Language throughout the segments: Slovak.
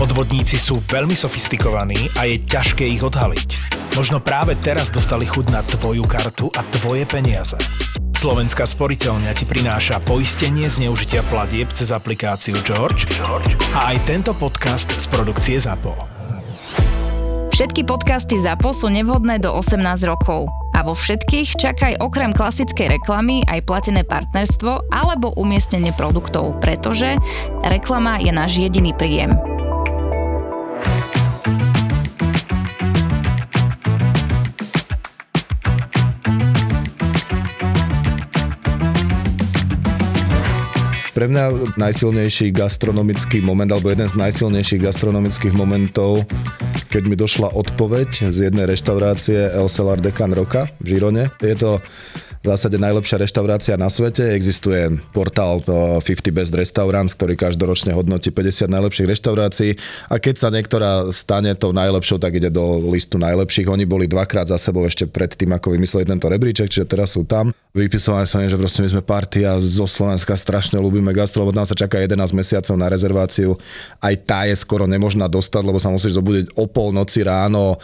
Podvodníci sú veľmi sofistikovaní a je ťažké ich odhaliť. Možno práve teraz dostali chud na tvoju kartu a tvoje peniaze. Slovenská sporiteľňa ti prináša poistenie zneužitia platieb cez aplikáciu George, George a aj tento podcast z produkcie ZAPO. Všetky podcasty ZAPO sú nevhodné do 18 rokov. A vo všetkých čakaj okrem klasickej reklamy aj platené partnerstvo alebo umiestnenie produktov, pretože reklama je náš jediný príjem. Pre mňa najsilnejší gastronomický moment, alebo jeden z najsilnejších gastronomických momentov, keď mi došla odpoveď z jednej reštaurácie El Celar de Can Roca v Žirone. Je to v zásade najlepšia reštaurácia na svete. Existuje portál 50 Best Restaurants, ktorý každoročne hodnotí 50 najlepších reštaurácií a keď sa niektorá stane tou najlepšou, tak ide do listu najlepších. Oni boli dvakrát za sebou ešte pred tým, ako vymysleli tento rebríček, čiže teraz sú tam. Vypisované som, že proste my sme partia zo Slovenska, strašne ľúbime gastro, lebo tam sa čaká 11 mesiacov na rezerváciu. Aj tá je skoro nemožná dostať, lebo sa musíš zobudiť o polnoci ráno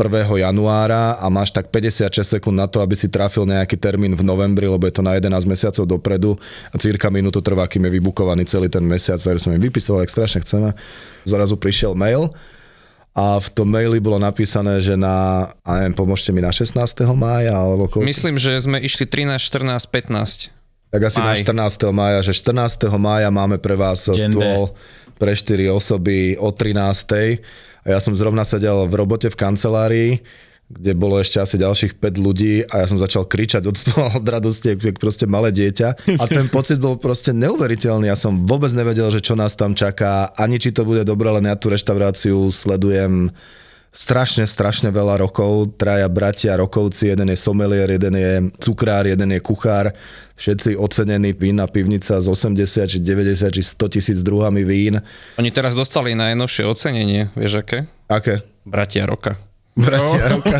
1. januára a máš tak 56 sekúnd na to, aby si trafil nejaký termín v novembri, lebo je to na 11 mesiacov dopredu a cirka minútu trvá, kým je vybukovaný celý ten mesiac, takže som im vypisoval, ak strašne chceme. Zrazu prišiel mail a v tom maili bolo napísané, že na, a neviem, pomôžte mi na 16. mája, alebo koľko? Myslím, že sme išli 13, 14, 15. Tak asi Maj. na 14. mája, že 14. mája máme pre vás Dende. stôl pre 4 osoby o 13. A ja som zrovna sedel v robote v kancelárii kde bolo ešte asi ďalších 5 ľudí a ja som začal kričať od toho od radosti, ako proste malé dieťa. A ten pocit bol proste neuveriteľný. Ja som vôbec nevedel, že čo nás tam čaká, ani či to bude dobré, len ja tú reštauráciu sledujem strašne, strašne veľa rokov. Traja bratia rokovci, jeden je somelier, jeden je cukrár, jeden je kuchár. Všetci ocenení vína pivnica z 80, či 90, či 100 tisíc druhami vín. Oni teraz dostali najnovšie ocenenie, vieš aké? Aké? Bratia roka. Bratia no. roka.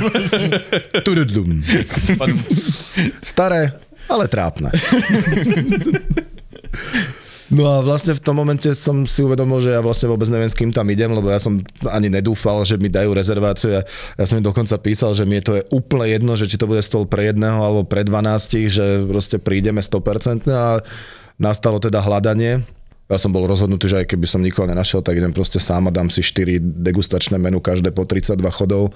Staré, ale trápne. No a vlastne v tom momente som si uvedomil, že ja vlastne vôbec neviem, s kým tam idem, lebo ja som ani nedúfal, že mi dajú rezerváciu. Ja, ja som im dokonca písal, že mi je to je úplne jedno, že či to bude stôl pre jedného alebo pre 12, že proste prídeme 100% a nastalo teda hľadanie. Ja som bol rozhodnutý, že aj keby som nikoho nenašiel, tak idem proste sám a dám si 4 degustačné menu, každé po 32 chodov.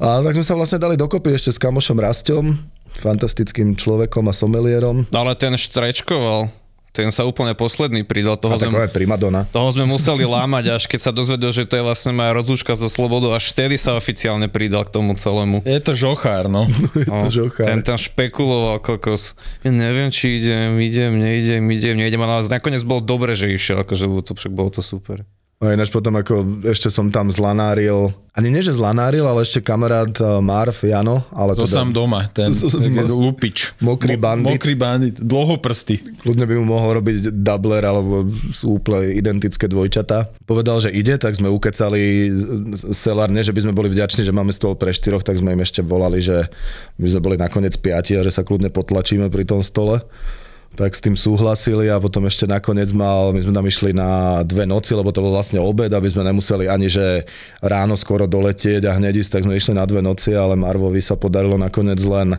A tak sme sa vlastne dali dokopy ešte s kamošom Rastom, fantastickým človekom a somelierom. Ale ten štrečkoval ten sa úplne posledný pridal. Toho a sme, primadona. Toho sme museli lámať, až keď sa dozvedel, že to je vlastne moja rozlúčka so slobodou, až vtedy sa oficiálne pridal k tomu celému. Je to žochár, no. je to no, žochár. Ten tam špekuloval kokos. Ja neviem, či idem, idem, neidem, idem, neidem, ale nakoniec bolo dobre, že išiel, akože to, však bolo to super. A ináč potom ako ešte som tam zlanáril, ani nie že zlanáril, ale ešte kamarát uh, Marv, Jano. Ale to teda, sám doma, ten lupič. Mokrý bandit. Mokrý bandit, dlhoprsty. Kľudne by mu mohol robiť doubler, alebo sú úplne identické dvojčatá. Povedal, že ide, tak sme ukecali Selár, nie že by sme boli vďační, že máme stôl pre štyroch, tak sme im ešte volali, že by sme boli nakoniec piati a že sa kľudne potlačíme pri tom stole tak s tým súhlasili a potom ešte nakoniec mal, my sme tam išli na dve noci, lebo to bol vlastne obed, aby sme nemuseli ani že ráno skoro doletieť a hneď ísť, tak sme išli na dve noci, ale Marvovi sa podarilo nakoniec len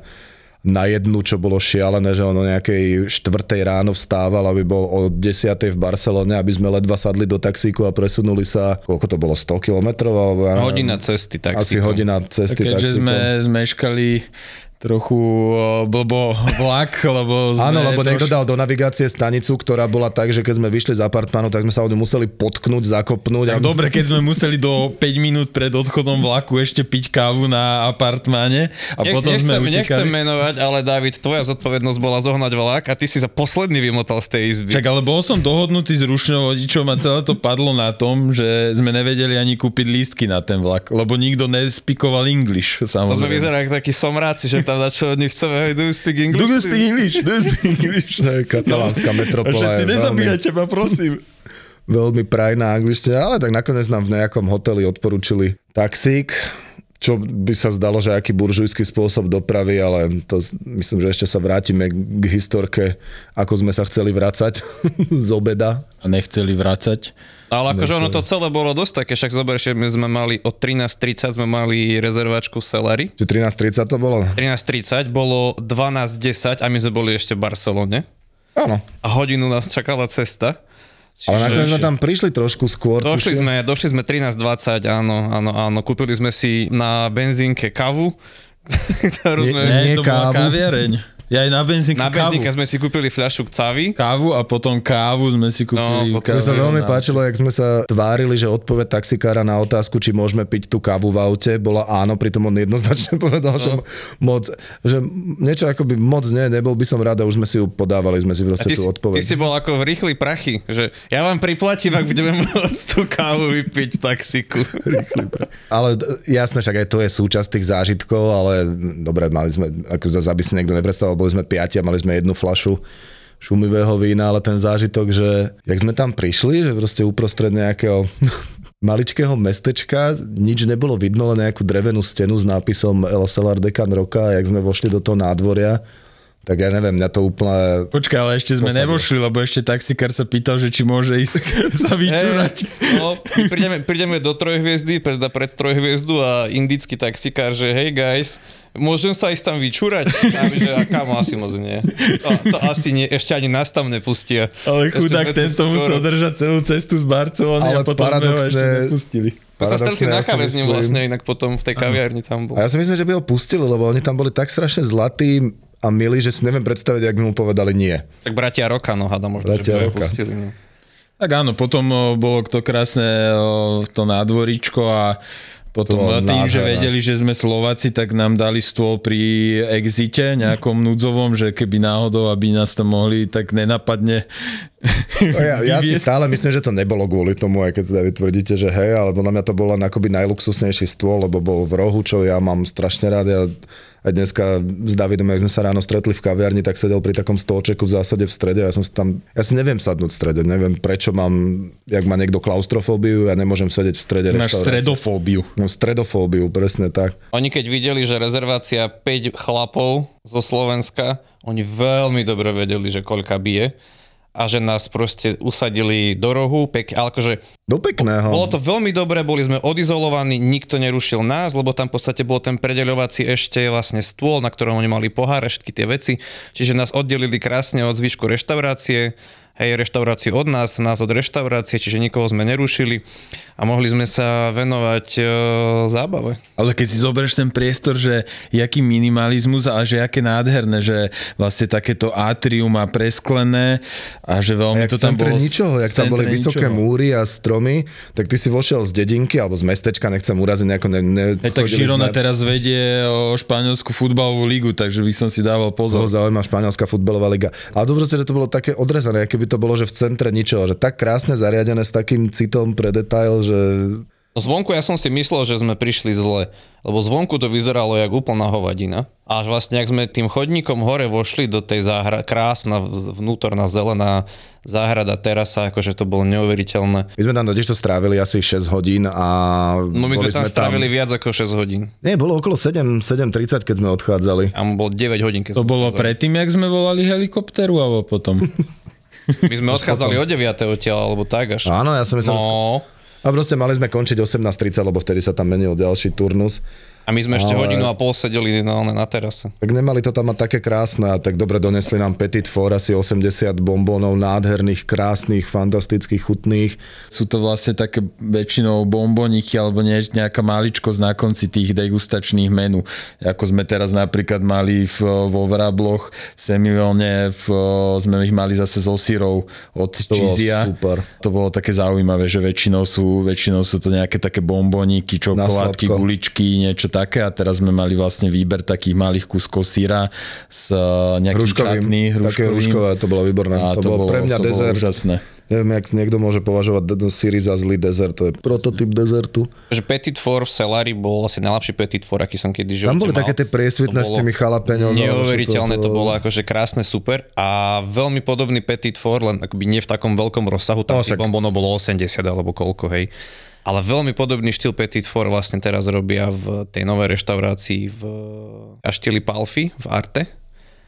na jednu, čo bolo šialené, že on o nejakej štvrtej ráno vstával, aby bol o desiatej v Barcelone, aby sme ledva sadli do taxíku a presunuli sa, koľko to bolo, 100 kilometrov? Alebo, hodina cesty taxíkom. Asi hodina cesty Keďže sme zmeškali trochu blbo vlak, lebo Áno, lebo troš... niekto dal do navigácie stanicu, ktorá bola tak, že keď sme vyšli z apartmánu, tak sme sa od museli potknúť, zakopnúť. Tak a... dobre, keď sme museli do 5 minút pred odchodom vlaku ešte piť kávu na apartmáne a Nech, potom nechcem, sme utekali. Nechcem menovať, ale David, tvoja zodpovednosť bola zohnať vlak a ty si sa posledný vymotal z tej izby. Čak, ale bol som dohodnutý s rušňou vodičom a celé to padlo na tom, že sme nevedeli ani kúpiť lístky na ten vlak, lebo nikto nespikoval English, samozrejme. To sme vyzerali takí somráci, že tam začal od nich chceme, do you speak English? Do you speak English? Do you speak English? to je katalánska metropola. A všetci nezabíjate ma, prosím. Veľmi prajná angličtina, ale tak nakoniec nám v nejakom hoteli odporúčili taxík, čo by sa zdalo, že aký buržujský spôsob dopravy, ale to myslím, že ešte sa vrátime k historke, ako sme sa chceli vracať z obeda. A nechceli vracať. Ale akože ono to celé bolo dosť také, však zober, že my sme mali od 13.30 sme mali rezervačku v Celari. Či 13.30 to bolo? 13.30 bolo 12.10 a my sme boli ešte v Barcelone. Áno. A hodinu nás čakala cesta. Ale nakoniec sme tam prišli trošku skôr. Došli tuším. sme, došli sme 13.20, áno, áno, áno. Kúpili sme si na benzínke kavu, ktorú sme... nie. Nie, to bola kávu. kaviareň. Ja aj na benzínku Na benzínke sme si kúpili fľašu cavy. Kávu a potom kávu sme si kúpili. No, potom- Mne sa veľmi na- páčilo, jak sme sa tvárili, že odpoveď taxikára na otázku, či môžeme piť tú kávu v aute, bola áno, pritom on jednoznačne povedal, že No. moc, že niečo akoby moc nie, nebol by som rád a už sme si ju podávali, sme si proste tú si, odpoveď. ty si bol ako v rýchli prachy, že ja vám priplatím, ak budeme môcť tú kávu vypiť v taxiku. Ale jasné, však aj to je súčasť tých zážitkov, ale dobre, mali sme, ako zase, aby si niekto nepredstavoval, boli sme piati a mali sme jednu flašu šumivého vína, ale ten zážitok, že jak sme tam prišli, že proste uprostred nejakého maličkého mestečka, nič nebolo vidno, len nejakú drevenú stenu s nápisom El Celar Decan Roka a jak sme vošli do toho nádvoria, tak ja neviem, mňa to úplne... Počkaj, ale ešte sme Posadil. nevošli, lebo ešte taxikár sa pýtal, že či môže ísť sa vyčúrať. No, my prídeme, prídeme do trojhviezdy, pred, pred trojhviezdu a indický taxikár, že hej guys, môžem sa ísť tam vyčúrať? A my, že a kam asi moc nie. To, to asi nie, ešte ani nás tam nepustia. Ale chudák ten to musel skoro- držať celú cestu z Barcelony Ale a potom sme ho ešte paradoxne- nepustili. To sa stretli Paradoxne, na ja káve s ním vlastne, inak potom v tej kaviarni tam bol. A ja si myslím, že by ho pustili, lebo oni tam boli tak strašne zlatí a milí, že si neviem predstaviť, ak by mu povedali nie. Tak bratia Roka, no hada možno, Bratia že by Roka. pustili. No. Tak áno, potom o, bolo to krásne o, to nádvoričko a potom To tým, že nádhera. vedeli, že sme Slováci, tak nám dali stôl pri exite, nejakom núdzovom, že keby náhodou, aby nás to mohli, tak nenapadne No ja, ja si stále myslím, že to nebolo kvôli tomu, aj keď teda vy tvrdíte, že hej, ale podľa mňa to bol len akoby najluxusnejší stôl, lebo bol v rohu, čo ja mám strašne rád. Ja aj dneska s Davidom, jak sme sa ráno stretli v kaviarni, tak sedel pri takom stolčeku v zásade v strede. Ja som si tam, ja si neviem sadnúť v strede, neviem prečo mám, jak má niekto klaustrofóbiu, ja nemôžem sedieť v strede Máš stredofóbiu. No, stredofóbiu, presne tak. Oni keď videli, že rezervácia 5 chlapov zo Slovenska, oni veľmi dobre vedeli, že koľka bije a že nás proste usadili do rohu, pek, ale akože Do pekného. bolo to veľmi dobré, boli sme odizolovaní, nikto nerušil nás, lebo tam v podstate bol ten predeľovací ešte vlastne stôl, na ktorom oni mali poháre, všetky tie veci, čiže nás oddelili krásne od zvyšku reštaurácie, hej, reštauráciu od nás, nás od reštaurácie, čiže nikoho sme nerušili a mohli sme sa venovať e, zábave. Ale keď si zoberieš ten priestor, že jaký minimalizmus a že aké nádherné, že vlastne takéto atrium má presklené a že A veľmi jak to tam bolo... ničoho, jak tam boli vysoké ničoho. múry a stromy, tak ty si vošiel z dedinky alebo z mestečka, nechcem uraziť nejako... Ne, ne, Hej, tak Girona sme- teraz vedie o španielskú futbalovú ligu, takže by som si dával Toho pozor. zaujíma španielská futbalová liga. Ale proste, že to bolo také odrezané, aké by to bolo, že v centre ničoho, že tak krásne zariadené s takým citom pre detail, že No zvonku ja som si myslel, že sme prišli zle, lebo zvonku to vyzeralo jak úplná hovadina. Až vlastne, ak sme tým chodníkom hore vošli do tej záhra, krásna vnútorná zelená záhrada, terasa, akože to bolo neuveriteľné. my sme tam totiž to strávili asi 6 hodín a No my sme tam strávili viac ako 6 hodín. Nie, bolo okolo 7, 7.30, keď sme odchádzali. A bol 9 hodín, keď To sme bolo odchádzali. predtým, jak sme volali helikopteru, alebo potom? My sme odchádzali o 9 odtiaľ, alebo tak až. Áno, ja som myslel... No, A proste mali sme končiť 18.30, lebo vtedy sa tam menil ďalší turnus. A my sme ešte Ale- hodinu a pol sedeli na, na terase. Tak nemali to tam mať také krásne tak dobre donesli nám Petit Four, asi 80 bombónov, nádherných, krásnych, fantastických, chutných. Sú to vlastne také väčšinou bomboniky alebo nie, nejaká maličkosť na konci tých degustačných menu. Ako sme teraz napríklad mali v, vo Vrabloch, v Semilone, v, sme ich mali zase so syrou od bolo Čizia. super. To bolo také zaujímavé, že väčšinou sú, väčšinou sú to nejaké také bomboniky, čokoládky, guličky, niečo také a teraz sme mali vlastne výber takých malých kuskov syra s eh, nejakým Hruškovým, čatný, také hruškové, to bolo výborné. A to, bolo pre mňa to bolo dezert. úžasné. Neviem, jak niekto môže považovať Siri za zlý dezert, to je prototyp dezertu. Že Petit Four v Celari bol asi najlepší Petit Four, aký som kedy v Tam boli mal. také tie priesvitné To s tými jalapeňo. Neuveriteľné, to bolo akože krásne, super a veľmi podobný Petit Four, len akoby nie v takom veľkom rozsahu, tam No, tých bombonov bolo 80 alebo koľko, hej. Ale veľmi podobný štýl Petit Four vlastne teraz robia v tej novej reštaurácii v Kašteli Palfi v Arte.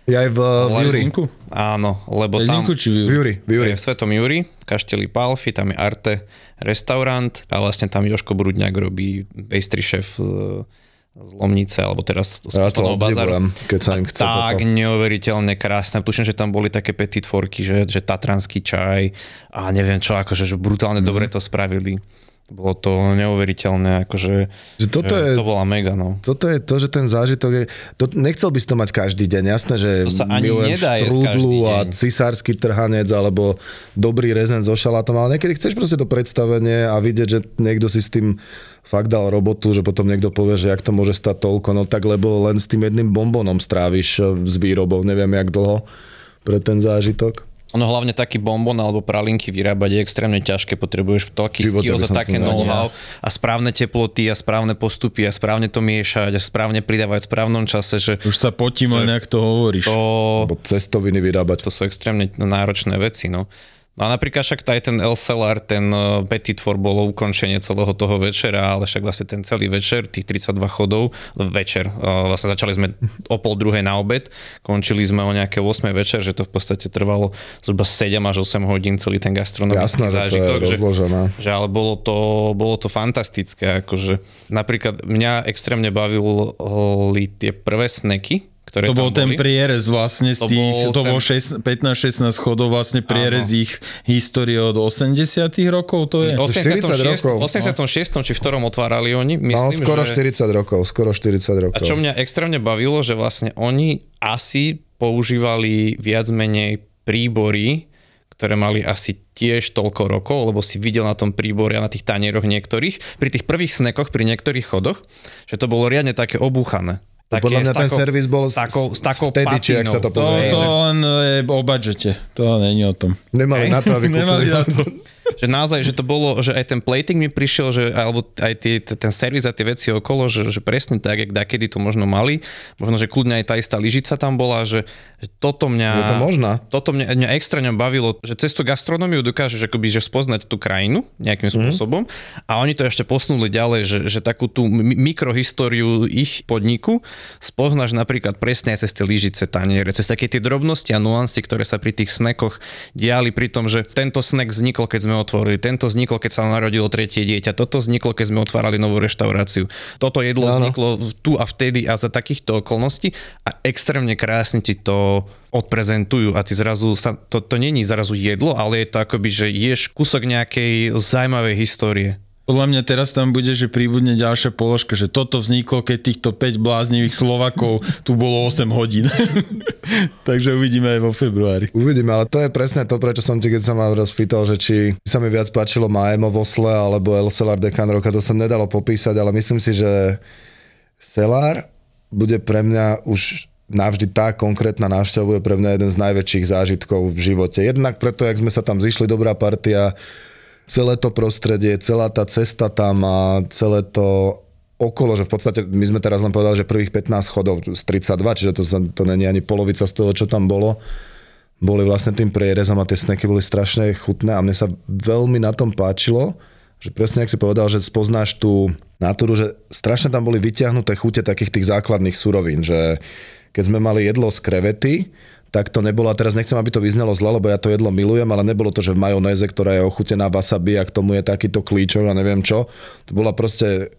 Ja aj v, v. Lezinku? Áno, lebo tam... Lezinku či v V Juri, v To Juri. je v Svetom Juri, v Kašteli Palfi, tam je Arte restaurant a vlastne tam Joško Brudňák robí pastry šéf z, z Lomnice, alebo teraz z Ja to obdivujem, keď sa im chce Tak toto. neuveriteľne krásne. Tuším, že tam boli také petit forky, že, že tatranský čaj a neviem čo, akože že brutálne dobre Mhm. to spravili. Bolo to neuveriteľné, akože Že toto že je- to bola mega, no. Toto je to, že ten zážitok je... To, nechcel by si to mať každý deň. Jasné, že To sa ani nedá štrúdlu a cisársky trhanec alebo dobrý rezen so šalátom, ale niekedy chceš proste to predstavenie a vidieť, že niekto si s tým fakt dal robotu, že potom niekto povie, že jak to môže stať toľko, no tak lebo len s tým jedným bombonom stráviš eh, s výrobou, neviem jak dlho pre ten zážitok. Ono hlavne taký bonbon alebo pralinky vyrábať je extrémne ťažké, potrebuješ toľký živote by skills a som to také know-how a správne teploty a správne postupy a správne to miešať a správne pridávať v správnom čase, že Už sa potím len, ak to hovoríš. to, cestoviny vyrábať. to sú extrémne náročné veci, no. No a napríklad však aj ten Celar, ten eh, Petit Four bolo ukončenie celého toho večera, ale však vlastne ten celý večer, tých 32 chodov, večer, eh, vlastne začali sme o pol druhej na obed, končili sme o nejaké 8 večer, že to v podstate trvalo zhruba 7 až 8 hodín celý ten gastronomický Jasné, zážitok. že, že ale bolo to, bolo to fantastické, akože napríklad mňa extrémne bavili tie prvé sneky, ktoré To bol tam ten boli. prierez vlastne z To tých, bol to ten- bol 15-16 chodov, vlastne prierez Áno. ich histórie od 80 rokov, to je? 86. 40 rokov, no. 86. či v ktorom otvárali oni, No, myslím, skoro že... 40 rokov, skoro 40 rokov. A čo mňa extrémne bavilo, že vlastne oni asi používali viac menej príbory, ktoré mali asi tiež toľko rokov, lebo si videl na tom príbore a na tých tanieroch niektorých, pri tých prvých snekoch, pri niektorých chodoch, že to bolo riadne také obúchané. Také Podľa mňa ten takou- servis bol s takou, s takou vtedy, či jak sa to To, povie. to že- len je o budžete, to není o tom. Nemali na to, aby Nemali kúpili. na to. Že naozaj, že to bolo, že aj ten plating mi prišiel, že, alebo aj tie, ten servis a tie veci okolo, že, že presne tak, jak kedy to možno mali. Možno, že kľudne aj tá istá lyžica tam bola, že, že toto mňa... Je to možná. Toto mňa, mňa extrémne bavilo, že cez tú gastronómiu dokážeš akoby, že spoznať tú krajinu nejakým spôsobom a oni to ešte posunuli ďalej, že, že takú tú mi- mikrohistóriu ich podniku spoznáš napríklad presne aj cez tie lyžice, taniere, cez také tie drobnosti a nuancy, ktoré sa pri tých snekoch diali pri tom, že tento snek vznikol, keď sme otvorili, tento vznikol, keď sa narodilo tretie dieťa, toto vzniklo, keď sme otvárali novú reštauráciu, toto jedlo Áno. vzniklo tu a vtedy a za takýchto okolností a extrémne krásne ti to odprezentujú a ty zrazu sa, to, to není zrazu jedlo, ale je to akoby, že ješ kúsok nejakej zaujímavej histórie. Podľa mňa teraz tam bude, že príbudne ďalšia položka, že toto vzniklo, keď týchto 5 bláznivých Slovakov tu bolo 8 hodín. Takže uvidíme aj vo februári. Uvidíme, ale to je presne to, prečo som ti, keď sa ma rozpýtal, že či sa mi viac páčilo Maemo Osle alebo El Celar de Can Roca, to sa nedalo popísať, ale myslím si, že Celar bude pre mňa už navždy tá konkrétna návšteva bude pre mňa jeden z najväčších zážitkov v živote. Jednak preto, jak sme sa tam zišli, dobrá partia, celé to prostredie, celá tá cesta tam a celé to okolo, že v podstate my sme teraz len povedali, že prvých 15 chodov z 32, čiže to, to není ani polovica z toho, čo tam bolo boli vlastne tým prierezom a tie sneky boli strašne chutné a mne sa veľmi na tom páčilo, že presne ak si povedal, že spoznáš tú natúru, že strašne tam boli vyťahnuté chute takých tých základných surovín, že keď sme mali jedlo z krevety, tak to nebolo, a teraz nechcem, aby to vyznelo zle, lebo ja to jedlo milujem, ale nebolo to, že v majonéze, ktorá je ochutená wasabi a k tomu je takýto klíčok a neviem čo. To bola proste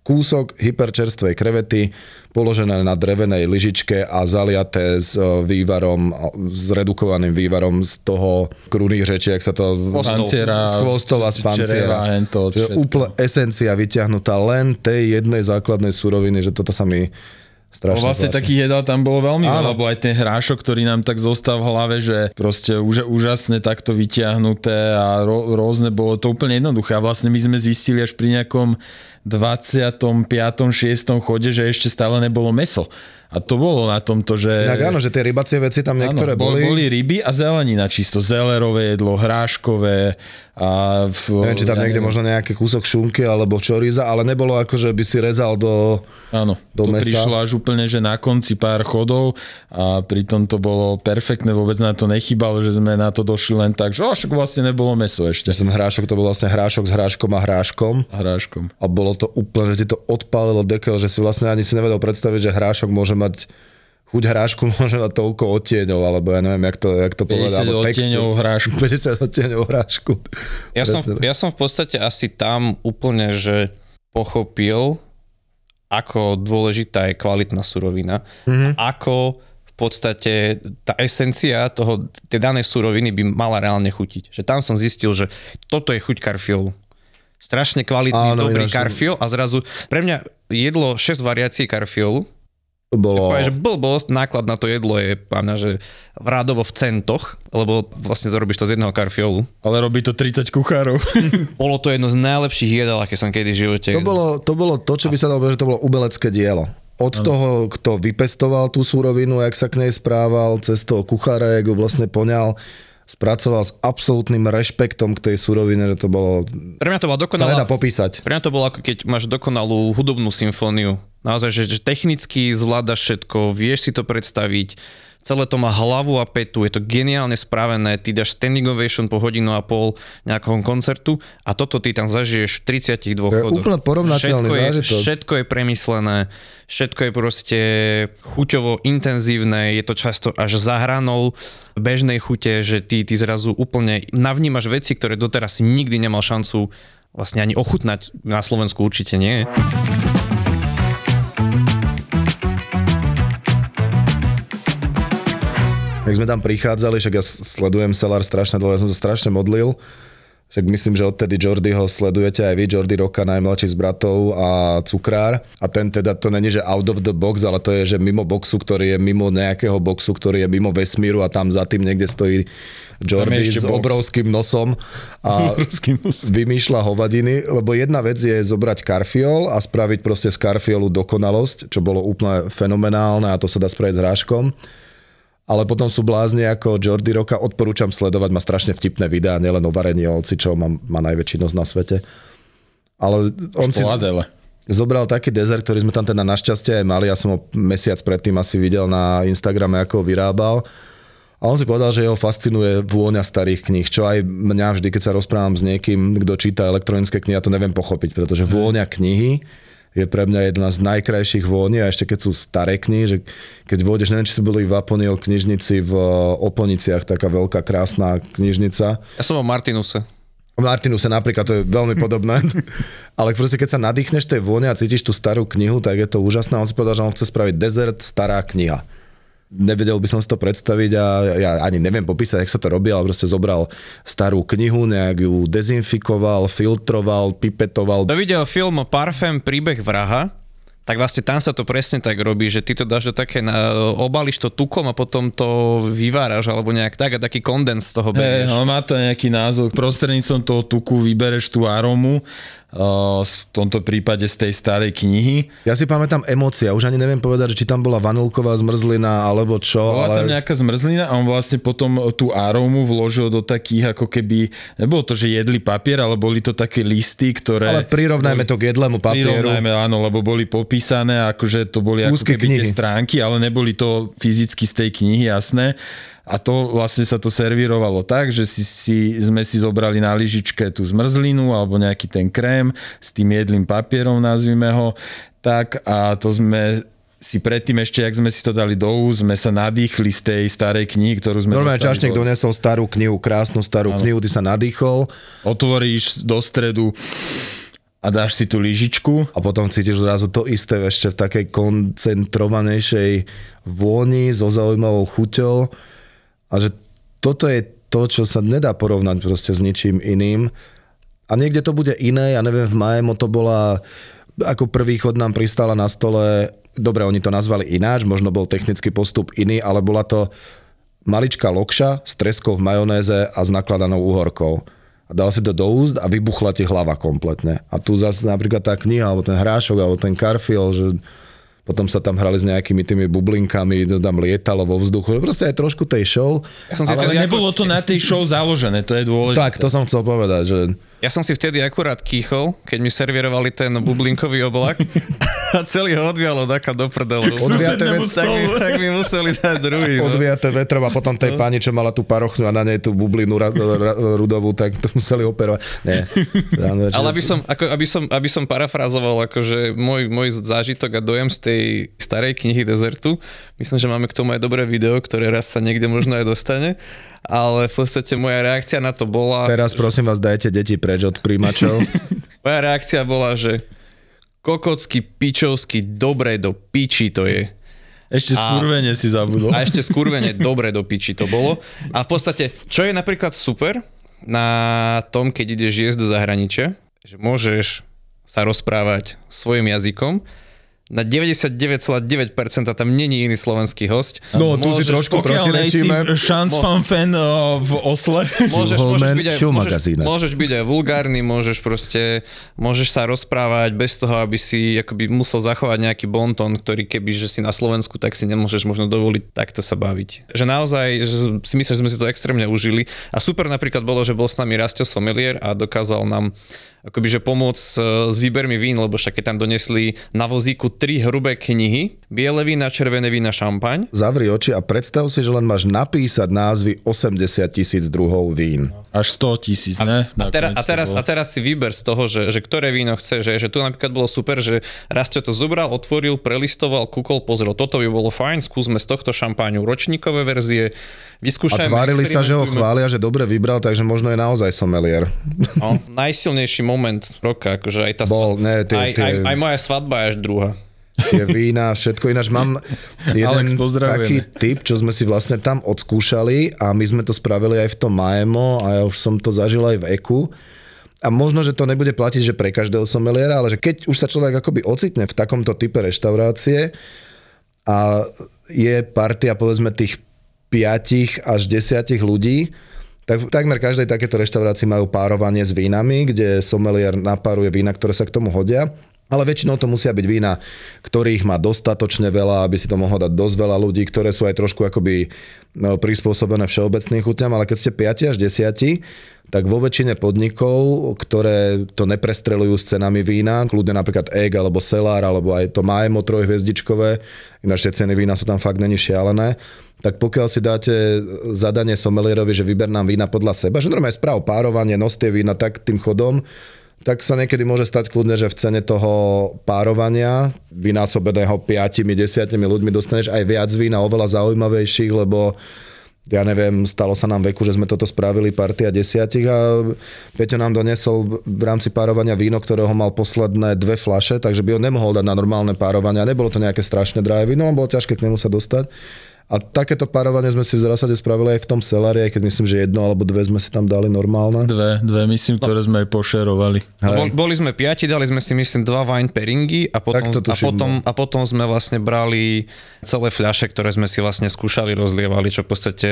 kúsok hyperčerstvej krevety položené na drevenej lyžičke a zaliaté s e, vývarom, s redukovaným vývarom z toho krúnych řeči, ak sa to... Panciera, z chvostov a z panciera. úplne esencia vyťahnutá len tej jednej základnej suroviny, že toto sa mi strašne No vlastne páči. takých jedál tam bolo veľmi veľa, lebo aj ten hrášok, ktorý nám tak zostal v hlave, že proste už, úžasne takto vyťahnuté a ro, rôzne, bolo to úplne jednoduché. A vlastne my sme zistili až pri nejakom 25. 6. chode, že ešte stále nebolo meso. A to bolo na tomto, že... Tak áno, že tie rybacie veci tam niektoré áno, bol, boli. boli ryby a zelenina čisto. Zelerové jedlo, hráškové a... V, Neviem, či tam ja niekde neviem. možno nejaký kúsok šunky alebo čoriza, ale nebolo ako, že by si rezal do... Áno, do to mesa. prišlo až úplne, že na konci pár chodov a pritom to bolo perfektné, vôbec na to nechybalo, že sme na to došli len tak, že o, však vlastne nebolo meso ešte. Ten hrášok, to bol vlastne hrášok s hráškom a hráškom. Hráškom. A bolo to úplne, že ti to odpálilo dekel, že si vlastne ani si nevedel predstaviť, že hrášok môže mať chuť hrášku môže mať toľko odtieňov, alebo ja neviem, jak to, jak to povedať. 50 alebo textu. odtieňov hrášku. 50 odtieňov hrášku. Ja som, ja som v podstate asi tam úplne, že pochopil, ako dôležitá je kvalitná surovina. Mm-hmm. Ako v podstate tá esencia toho, tej danej suroviny by mala reálne chutiť. Že tam som zistil, že toto je chuť karfiolu. Strašne kvalitný, Áno, dobrý som- karfiol a zrazu pre mňa jedlo 6 variácií karfiolu To bolo... Že blbosť, náklad na to jedlo je pána, že v rádovo v centoch, lebo vlastne zarobíš to z jedného karfiolu. Ale robí to 30 kuchárov. Bolo to jedno z najlepších jedál, aké som kedy v živote. To bolo, to bolo to, čo by sa dalo že to bolo umelecké dielo. Od ano. toho, kto vypestoval tú súrovinu, jak sa k nej správal, cez toho kuchára, jak ho vlastne poňal, spracoval s absolútnym rešpektom k tej súrovine, že to bolo... Pre mňa to bola Sa dokonalá... nedá popísať. Pre mňa to bolo ako keď máš dokonalú hudobnú symfóniu. Naozaj, že, že technicky zvládaš všetko, vieš si to predstaviť, celé to má hlavu a petu, je to geniálne spravené, ty dáš standing ovation po hodinu a pol nejakom koncertu a toto ty tam zažiješ v 32 To je chodoch. úplne porovnateľný všetko je, zážitok. všetko je premyslené, všetko je proste chuťovo intenzívne, je to často až za hranou bežnej chute, že ty, ty zrazu úplne navnímaš veci, ktoré doteraz si nikdy nemal šancu vlastne ani ochutnať na Slovensku určite nie. Jak sme tam prichádzali, však ja sledujem Selár strašne dlho, ja som sa strašne modlil, však myslím, že odtedy Jordyho sledujete aj vy, Jordy Roka, najmladší z bratov a cukrár. A ten teda, to není, že out of the box, ale to je, že mimo boxu, ktorý je mimo nejakého boxu, ktorý je mimo vesmíru a tam za tým niekde stojí Jordy s box. obrovským nosom a vymýšľa hovadiny, lebo jedna vec je zobrať karfiol a spraviť proste z karfiolu dokonalosť, čo bolo úplne fenomenálne a to sa dá spraviť s hráškom ale potom sú blázni ako Jordy Roka, odporúčam sledovať, má strašne vtipné videá, nielen o varení ovci, čo má, má najväčší nos na svete. Ale on si Po Adele. zobral taký dezert, ktorý sme tam teda našťastie aj mali, ja som ho mesiac predtým asi videl na Instagrame, ako ho vyrábal. A on si povedal, že jeho fascinuje vôňa starých kníh, čo aj mňa vždy, keď sa rozprávam s niekým, kto číta elektronické knihy, ja to neviem pochopiť, pretože vôňa knihy je pre mňa jedna z najkrajších vôni a ešte keď sú staré knihy, že keď vôjdeš, neviem, či si boli v Aponio knižnici v Oponiciach, taká veľká krásna knižnica. Ja som o Martinuse. Martinu sa napríklad, to je veľmi podobné. Ale proste keď sa nadýchneš tej vône a cítiš tú starú knihu, tak je to úžasné. On si povedal, že on chce spraviť dezert, stará kniha. Nevedel by som si to predstaviť a ja ani neviem popísať, jak sa to robí, ale proste zobral starú knihu, nejak ju dezinfikoval, filtroval, pipetoval. Kto videl film Parfém príbeh vraha, tak vlastne tam sa to presne tak robí, že ty to dáš do také, na, obališ to tukom a potom to vyváraš alebo nejak tak a taký kondens z toho Hey, berieš. ale má to nejaký názov. Prostredníctvom toho tuku vybereš tú arómu, v tomto prípade z tej starej knihy. Ja si pamätám emócia, už ani neviem povedať, či tam bola vanilková zmrzlina alebo čo, Bola tam ale nejaká zmrzlina a on vlastne potom tú arómu vložil do takých ako keby, nebolo to, že jedli papier, ale boli to také listy, ktoré... ale prirovnajme to k jedlému papieru. Prirovnajme, áno, lebo boli popísané, akože to boli ako Úzke keby tie knihy. stránky, ale neboli to fyzicky z tej knihy, jasné. A to vlastne sa to servírovalo tak, že si, si, sme si zobrali na lyžičke tú zmrzlinu alebo nejaký ten krém s tým jedlým papierom, nazvime ho, tak a to sme si predtým ešte, jak sme si to dali do úst, sme sa nadýchli z tej starej knihy, ktorú sme Normálne čašník do- donesol starú knihu, krásnu starú knihu, ty sa nadýchol. Otvoríš do stredu a dáš si tú lyžičku. A potom cítiš zrazu to isté ešte v takej koncentrovanejšej vôni so zaujímavou chuťou a že toto je to, čo sa nedá porovnať proste s ničím iným. A niekde to bude iné, ja neviem, v Majemo to bola, ako prvý chod nám pristála na stole, dobre, oni to nazvali ináč, možno bol technický postup iný, ale bola to maličká lokša s treskou v majonéze a s nakladanou úhorkou. A dal si to do úst a vybuchla ti hlava kompletne. A tu zase napríklad tá kniha, alebo ten hrášok, alebo ten karfiol, že potom sa tam hrali s nejakými tými bublinkami, to tam lietalo vo vzduchu, proste aj trošku tej show. Ja som si Ale vtedy ako- nebolo to na tej show založené, to je dôležité. Tak, to som chcel povedať, že Ja som si vtedy akurát kýchol, keď mi servírovali ten bublinkový oblak a celý ho odvialo taká do prdelu. Odviate vec- tak, mi, tak mi museli dať druhý. No. odviate vetrom a potom tej pani, čo mala tú parochňu a na nej tú bublinu ra, ra, rudovú, tak to museli operovať. Nie, srandujem, Ale aby som, ako, aby som, aby som parafrázoval akože môj, môj zážitok a dojem z tej starej knihy Desertu, myslím, že máme k tomu aj dobré video, ktoré raz sa niekde možno aj dostane, ale v podstate moja reakcia na to bola... Teraz prosím vás, dajte deti preč od príjimačov. Moja reakcia bola, že kokocky, pičovsky, dobre do piči to je. Ešte skurvene si zabudol. A ešte skurvene dobre do piči to bolo. A v podstate, čo je napríklad super na tom, keď ideš jesť do zahraničia, že môžeš sa rozprávať svojim jazykom, na 99,9% tam není iný slovenský host. No, tu si Môžeš- trošku protirečíme. Šans Mo- fan fan uh, v Osle. Môžeš, môžeš, byť aj, môžeš, môžeš byť aj vulgárny, môžeš proste, môžeš sa rozprávať bez toho, aby si akoby musel zachovať nejaký bonton, ktorý keby, že si na Slovensku, tak si nemôžeš možno dovoliť takto sa baviť. Že naozaj, že si myslím, že sme si to extrémne užili. A super napríklad bolo, že bol s nami Rastio Sommelier a dokázal nám akoby, že pomôcť e, s výbermi vín, lebo však keď tam donesli na vozíku tri hrubé knihy, biele vína, červené vína, šampaň, Zavri oči a predstav si, že len máš napísať názvy 80 tisíc druhov vín. Až 100 tisíc, ne? A, tera, a, teraz, a teraz si vyber z toho, že, že ktoré víno chce, že, že tu napríklad bolo super, že Rastio to zobral, otvoril, prelistoval, kúkol, pozrel, toto by bolo fajn, skúsme z tohto šampáňu ročníkové verzie, A vyskúšajme. tvárili sa, že ho chvália, že dobre vybral, takže možno je naozaj somelier. No, najsilnejší moment roka, akože aj tá Bol, svadba- ne, tie- aj, tie- aj, aj moja svadba je až druhá. Tie vína, všetko ináč. Mám jeden Alex, taký tip, čo sme si vlastne tam odskúšali a my sme to spravili aj v tom Maemo a ja už som to zažil aj v Eku. A možno, že to nebude platiť, že pre každého someliera, ale že keď už sa človek akoby ocitne v takomto type reštaurácie a je partia povedzme tých 5 až 10 ľudí, tak takmer každej takéto reštaurácii majú párovanie s vínami, kde somelier napáruje vína, ktoré sa k tomu hodia. Ale väčšinou to musia byť vína, ktorých má dostatočne veľa, aby si to mohlo dať dosť veľa ľudí, ktoré sú aj trošku akoby no, prispôsobené všeobecným chuťam, ale keď ste 5 až 10, tak vo väčšine podnikov, ktoré to neprestrelujú s cenami vína, kľudne napríklad Egg alebo Cellar, alebo aj to Maemo trojhviezdičkové, ináč tie ceny vína sú tam fakt není šialené, tak pokiaľ si dáte zadanie somelierovi, že vyber nám vína podľa seba, že normálne správ párovanie, nos tie vína tak tým chodom, tak sa niekedy môže stať kľudne, že v cene toho párovania vynásobeného 5-10 ľuďmi dostaneš aj viac vína, oveľa zaujímavejších, lebo ja neviem, stalo sa nám veku, že sme toto spravili partia desiatich a Peťo nám donesol v rámci párovania víno, ktorého mal posledné dve flaše, takže by ho nemohol dať na normálne párovanie. Nebolo to nejaké strašne drahé víno, bolo ťažké k nemu sa dostať. A takéto párovanie sme si v zásade spravili aj v tom celári, aj keď myslím, že jedno alebo dve sme si tam dali normálne. Dve, dve, myslím, ktoré sme aj pošerovali. No, bol, boli sme piati, dali sme si myslím dva wine pairingy a potom, a, potom, a potom sme vlastne brali celé fľaše, ktoré sme si vlastne skúšali, rozlievali, čo v podstate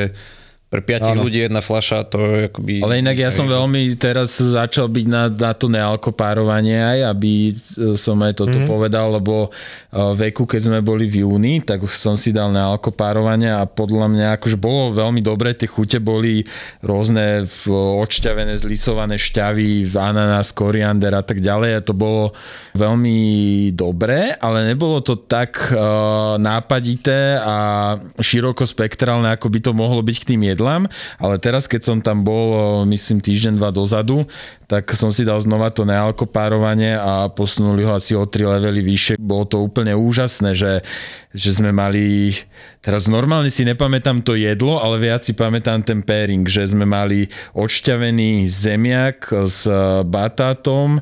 pre piatich Áno. ľudí jedna fľaša, to je akoby... Ale inak ja som veľmi teraz začal byť na, na to nealkopárovanie aj, aby e, som aj toto mm-hmm. povedal, lebo e, veku, keď sme boli v júni, tak som si dal nealkopárovanie a podľa mňa akože bolo veľmi dobré, tie chute boli rôzne odšťavené, zlisované šťavy, ananás, koriander a tak ďalej a to bolo veľmi dobré, ale nebolo to tak uh, nápadité a široko spektrálne, ako by to mohlo byť k tým jedlám, ale teraz, keď som tam bol, myslím, týždeň, dva dozadu, tak som si dal znova to nealkopárovanie a posunuli ho asi o 3 levely vyššie. Bolo to úplne úžasné, že, že sme mali, teraz normálne si nepamätám to jedlo, ale viac si pamätám ten pairing, že sme mali odšťavený zemiak s uh, batátom,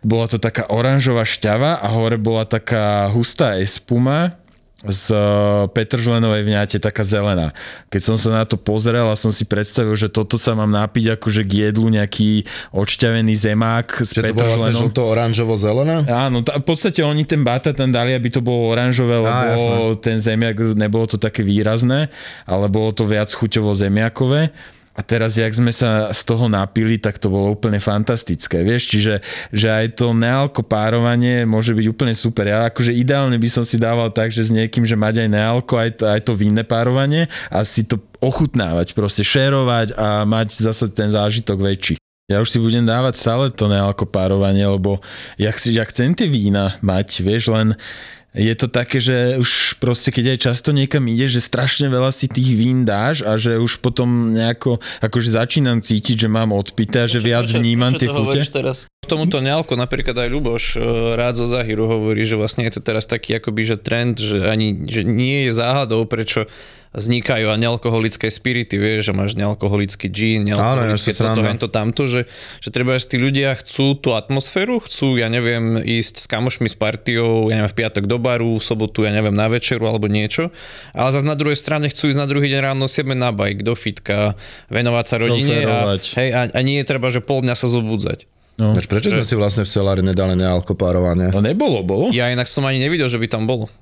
bola to taká oranžová šťava a hore bola taká hustá espuma z eh, petržlenovej vňate, taká zelená. Keď som sa na to pozrel a som si predstavil, že toto sa mám napiť akože k jedlu nejaký odšťavený zemák s Že to vlastne petržlenom. žlto-oranžovo-zelená? Áno, t- v podstate oni ten bata tam dali, aby to bolo oranžové, lebo jasné. ten zemiak, nebolo to také výrazné, ale bolo to viac chuťovo zemiakové. A teraz, jak sme sa z toho napili, tak to bolo úplne fantastické, vieš, čiže že aj to nealko párovanie môže byť úplne super. Ja akože ideálne by som si dával tak, že s niekým, že mať aj nealko, aj to, aj to vinné párovanie a si to ochutnávať, proste šerovať a mať zase ten zážitok väčší. Ja už si budem dávať stále to nealko párovanie, lebo ja, ja chcem tie vína mať, vieš, len je to také, že už proste keď aj často niekam ide, že strašne veľa si tých vín dáš a že už potom nejako, akože začínam cítiť, že mám odpité a že viac vnímam tie chute. Teraz? K tomuto nealko napríklad aj Ľuboš e, rád zo Zahiru hovorí, že vlastne je to teraz taký akoby, že trend, že ani že nie je záhadou, prečo vznikajú a nealkoholické spirity, vieš, že máš nealkoholický gin, nealkoholické Áno, toto, hento, tamto, že, že treba, že tí ľudia chcú tú atmosféru, chcú, ja neviem, ísť s kamošmi, s partiou, ja neviem, v piatok do baru, v sobotu, ja neviem, na večeru alebo niečo, ale zase na druhej strane chcú ísť na druhý deň ráno 7 na bajk, do fitka, venovať sa rodine a, hej, a, a nie je treba, že pol dňa sa zobudzať. No. Prečo sme si vlastne v celári nedali nealkopárovanie? No nebolo, bolo. Ja inak som ani nevidel, že by tam bolo.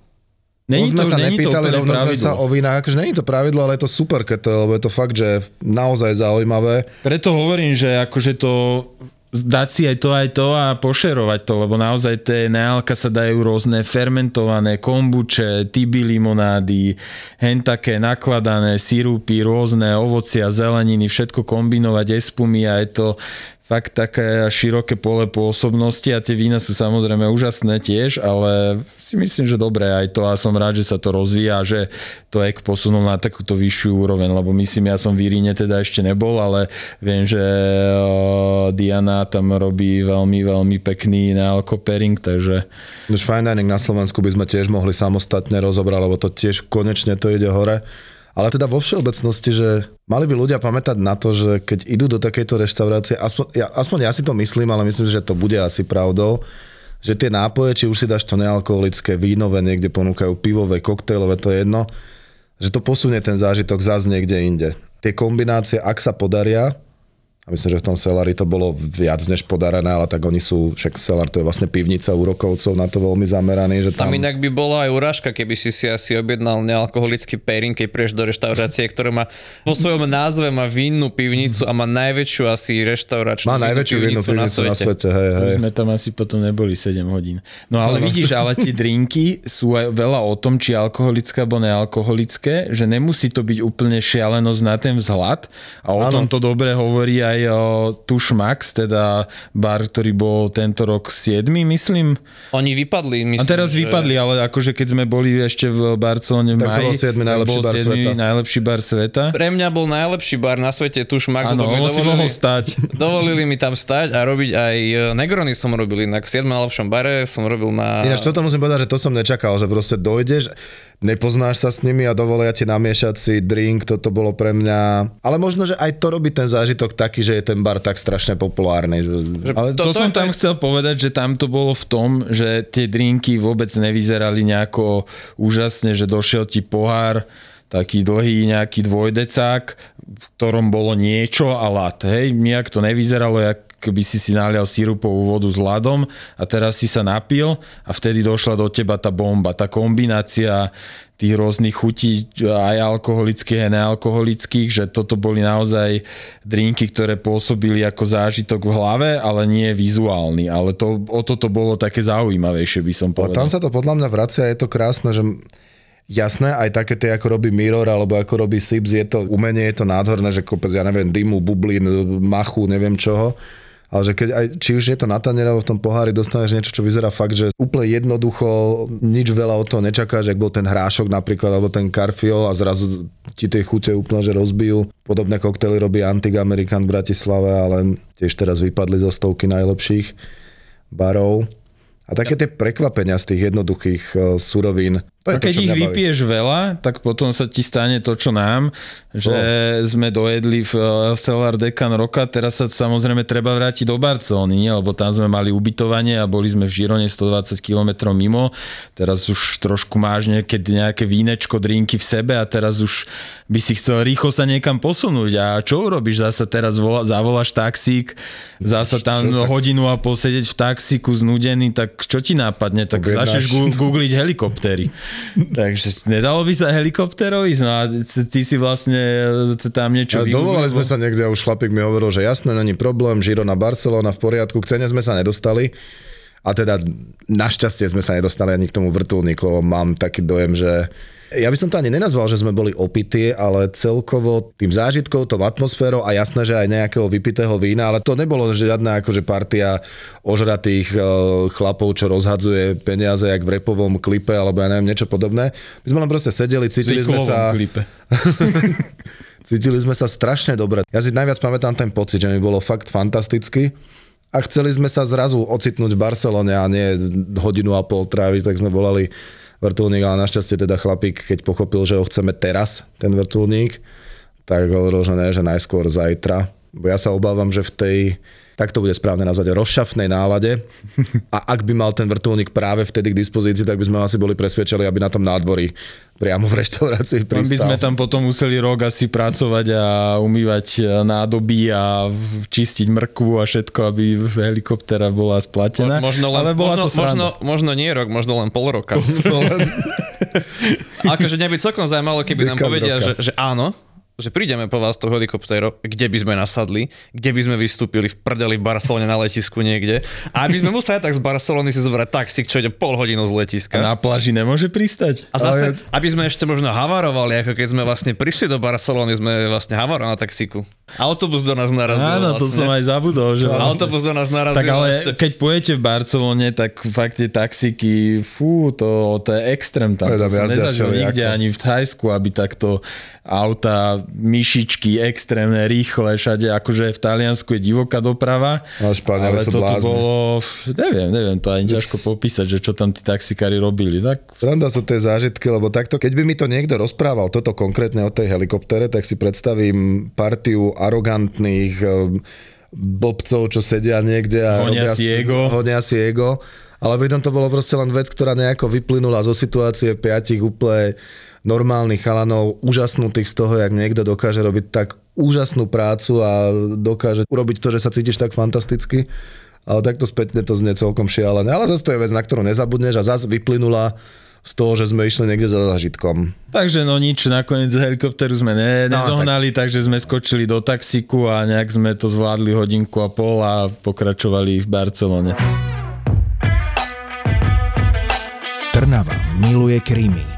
Není sme to, sa nepýtali, rovno sme sa o vínach, akože není to pravidlo, ale je to super, keď to, lebo je to fakt, že naozaj zaujímavé. Preto hovorím, že akože to dať si aj to, aj to a pošerovať to, lebo naozaj tie neálka sa dajú rôzne fermentované kombuče, tiby limonády, hen také nakladané sirupy, rôzne ovocia, zeleniny, všetko kombinovať, espumy a je to fakt také široké pole pôsobnosti a tie vína sú samozrejme úžasné tiež, ale si myslím, že dobré aj to a som rád, že sa to rozvíja, že to ek posunul na takúto vyššiu úroveň, lebo myslím, ja som v Iríne teda ešte nebol, ale viem, že Diana tam robí veľmi, veľmi pekný nealkopering, takže... Už fine dining na Slovensku by sme tiež mohli samostatne rozobrať, lebo to tiež konečne to ide hore. Ale teda vo všeobecnosti, že mali by ľudia pamätať na to, že keď idú do takejto reštaurácie, aspoň ja, aspoň ja si to myslím, ale myslím, že to bude asi pravdou, že tie nápoje, či už si dáš to nealkoholické, vínové, niekde ponúkajú pivové, koktejlové, to je jedno, že to posunie ten zážitok zase niekde inde. Tie kombinácie, ak sa podaria, a myslím, že v tom Celari to bolo viac než podarené, ale tak oni sú, však Celar to je vlastne pivnica úrokovcov na to veľmi zameraný. Že tam... tam inak by bola aj urážka, keby si si asi objednal nealkoholický pairing, keď prieš do reštaurácie, ktorá má vo svojom názve má vinnú pivnicu a má najväčšiu asi reštauračnú má najväčšiu vinnú pivnicu, na svete. Na svete hej, hej. sme tam asi potom neboli 7 hodín. No ale no. vidíš, ale tie drinky sú aj veľa o tom, či alkoholické alebo nealkoholické, že nemusí to byť úplne šialenosť na ten vzhľad a o ano. tom to dobre hovorí aj aj Tuš Max, teda bar, ktorý bol tento rok 7, myslím. Oni vypadli, myslím. A teraz že... vypadli, ale akože keď sme boli ešte v Barcelone v tak maji, to bol 7 najlepší bol bar 7 sveta. najlepší bar sveta. Pre mňa bol najlepší bar na svete Tuš Max. Áno, on si mohol stať. Dovolili mi tam stať a robiť aj e, Negrony som robil, inak v 7 najlepšom bare som robil na... Ináč toto musím povedať, že to som nečakal, že proste dojdeš, nepoznáš sa s nimi a dovolia ti namiešať si drink, toto bolo pre mňa... Ale možno, že aj to robí ten zážitok taký, že je ten bar tak strašne populárny. Že... Ale to, to, to som tam aj... chcel povedať, že tam to bolo v tom, že tie drinky vôbec nevyzerali nejako úžasne, že došiel ti pohár, taký dlhý nejaký dvojdecák, v ktorom bolo niečo a lat. Hej, nejak to nevyzeralo, jak keby si si nalial sirupovú vodu s ľadom a teraz si sa napil a vtedy došla do teba tá bomba, tá kombinácia tých rôznych chutí, aj alkoholických, aj nealkoholických, že toto boli naozaj drinky, ktoré pôsobili ako zážitok v hlave, ale nie vizuálny. Ale to, o toto bolo také zaujímavejšie, by som povedal. A tam sa to podľa mňa vracia, je to krásne, že Jasné, aj také tie, ako robí Mirror, alebo ako robí Sips, je to umenie, je to nádherné, že kopec, ja neviem, dymu, bublín, machu, neviem čoho ale že keď aj, či už je to na tanier alebo v tom pohári dostaneš niečo, čo vyzerá fakt, že úplne jednoducho, nič veľa od toho nečakáš, ak bol ten hrášok napríklad, alebo ten karfiol a zrazu ti tie chute úplne že rozbijú. Podobné koktely robí Antik American v Bratislave, ale tiež teraz vypadli zo stovky najlepších barov. A také tie prekvapenia z tých jednoduchých uh, surovín. To je a keď to, ich baví. vypiješ veľa, tak potom sa ti stane to, čo nám, že oh. sme dojedli v Stellar Decan roka, teraz sa samozrejme treba vrátiť do Barcelony, nie? lebo tam sme mali ubytovanie a boli sme v Žirone 120 km mimo. Teraz už trošku máš keď nejaké vínečko, drinky v sebe a teraz už by si chcel rýchlo sa niekam posunúť. A čo urobíš? Zasa teraz vola, zavoláš taxík, zasa tam čo, tak... hodinu a posedieť v taxíku znudený, tak čo ti nápadne? Tak začneš googliť helikoptéry. Takže nedalo by sa helikopterov ísť, no a ty si vlastne tam niečo vygubil, Dovolali sme sa niekde, už chlapík mi hovoril, že jasné, není problém, Girona, Barcelona v poriadku, k cene sme sa nedostali. A teda našťastie sme sa nedostali ani k tomu vrtulníku, mám taký dojem, že ja by som to ani nenazval, že sme boli opití, ale celkovo tým zážitkou, tou atmosférou a jasné, že aj nejakého vypitého vína, ale to nebolo žiadna akože partia ožratých e, chlapov, čo rozhadzuje peniaze jak v repovom klipe alebo ja neviem, niečo podobné. My sme len proste sedeli, cítili sme sa... Klipe. cítili sme sa strašne dobre. Ja si najviac pamätám ten pocit, že mi bolo fakt fantasticky a chceli sme sa zrazu ocitnúť v Barcelone a nie hodinu a pol tráviť, tak sme volali vrtulník, ale našťastie teda chlapík, keď pochopil, že ho chceme teraz, ten vrtulník, tak hovoril, že ne, že najskôr zajtra. Bo ja sa obávam, že v tej tak to bude správne nazvať, rozšafnej nálade. A ak by mal ten vrtulník práve vtedy k dispozícii, tak by sme asi boli presvedčili, aby na tom nádvorí priamo v reštaurácii pristal. by sme tam potom museli rok asi pracovať a umývať nádoby a čistiť mrkvu a všetko, aby helikoptera bola splatená. Mo, možno, len, Ale bola možno, to možno, možno nie rok, možno len pol roka. akože neby celkom zaujímalo, keby Dekam nám povedia, že, že áno, že prídeme po vás to helikoptéro, kde by sme nasadli, kde by sme vystúpili v prdeli v Barcelone na letisku niekde. A aby sme museli tak z Barcelony si zobrať taxík, čo ide pol hodinu z letiska. A na pláži nemôže pristať. A zase, Ale... aby sme ešte možno havarovali, ako keď sme vlastne prišli do Barcelony, sme vlastne havarovali na taxíku. Autobus do nás narazil. Áno, vlastne. to som aj zabudol. Že vlastne. Autobus do nás narazil. Tak ale ešte... keď pojete v Barcelone, tak fakt tie taxíky, fú, to, to je extrém tam. To som nezažil nikde, ako... ani v Thajsku, aby takto auta, myšičky, extrémne, rýchle, všade, akože v Taliansku je divoká doprava. No, ale toto bolo, neviem, neviem to ani ťažko popísať, že čo tam tí taxikári robili. Tak... Sranda sú tie zážitky, lebo takto, keď by mi to niekto rozprával, toto konkrétne o tej helikoptere, tak si predstavím partiu arogantných eh, blbcov, čo sedia niekde a honia robia, si ego. Honia si ego. Ale pritom to bolo proste len vec, ktorá nejako vyplynula zo situácie piatich úplne normálnych chalanov, úžasnutých z toho, jak niekto dokáže robiť tak úžasnú prácu a dokáže urobiť to, že sa cítiš tak fantasticky. Ale takto spätne to znie celkom šialené. Ale zase to je vec, na ktorú nezabudneš a zase vyplynula z toho, že sme išli niekde za zažitkom. Takže no nič, nakoniec z helikopteru sme ne, no, nezohnali, tak... takže sme skočili do taxiku a nejak sme to zvládli hodinku a pol a pokračovali v Barcelone. Trnava miluje krímy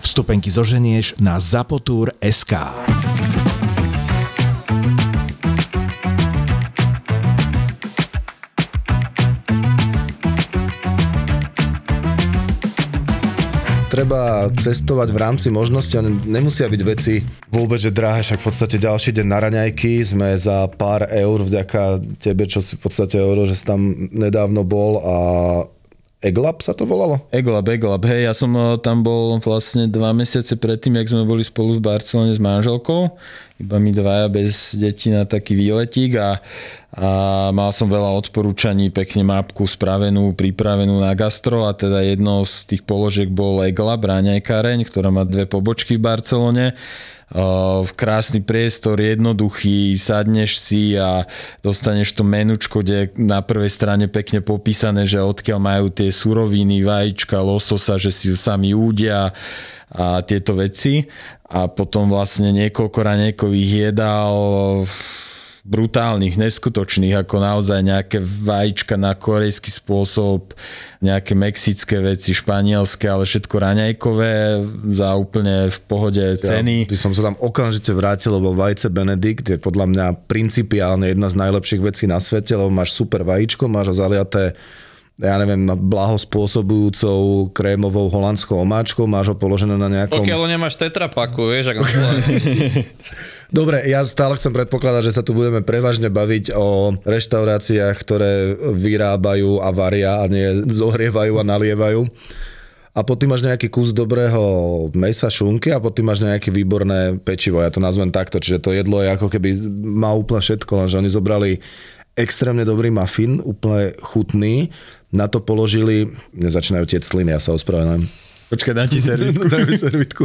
Vstupenky zoženieš na SK. treba cestovať v rámci možnosti, nemusia byť veci vôbec, že drahé, však v podstate ďalší deň na raňajky sme za pár eur vďaka tebe, čo si v podstate hovoril, že si tam nedávno bol a Eglab sa to volalo? Eglab, Eglab, hej, ja som eh, tam bol vlastne dva mesiace predtým, jak sme boli spolu v Barcelone s manželkou, iba my dvaja bez detí na taký výletík a, a mal som veľa odporúčaní, pekne mapku spravenú, pripravenú na gastro a teda jedno z tých položiek bol Eglab, ráňajkáreň, ktorá má dve pobočky v Barcelone krásny priestor, jednoduchý, sadneš si a dostaneš to menučko, kde na prvej strane pekne popísané, že odkiaľ majú tie suroviny, vajíčka, lososa, že si ju sami údia a tieto veci. A potom vlastne niekoľko raňajkových jedál brutálnych, neskutočných, ako naozaj nejaké vajíčka na korejský spôsob, nejaké mexické veci, španielské, ale všetko raňajkové za úplne v pohode ceny. Ja by som sa tam okamžite vrátil, lebo vajce Benedikt je podľa mňa principiálne jedna z najlepších vecí na svete, lebo máš super vajíčko, máš ho zaliaté ja neviem, blahospôsobujúcou krémovou holandskou omáčkou, máš ho položené na nejakom... Pokiaľ nemáš tetrapaku, vieš, ako Dobre, ja stále chcem predpokladať, že sa tu budeme prevažne baviť o reštauráciách, ktoré vyrábajú a varia a nie zohrievajú a nalievajú. a potom máš nejaký kus dobrého mesa, šunky a potom máš nejaké výborné pečivo, ja to nazvem takto, čiže to jedlo je ako keby má úplne všetko, lenže oni zobrali extrémne dobrý muffin, úplne chutný, na to položili, nezačínajú tie sliny, ja sa ospravedlňujem, Počkaj, dám ti servitku. Mi servitku.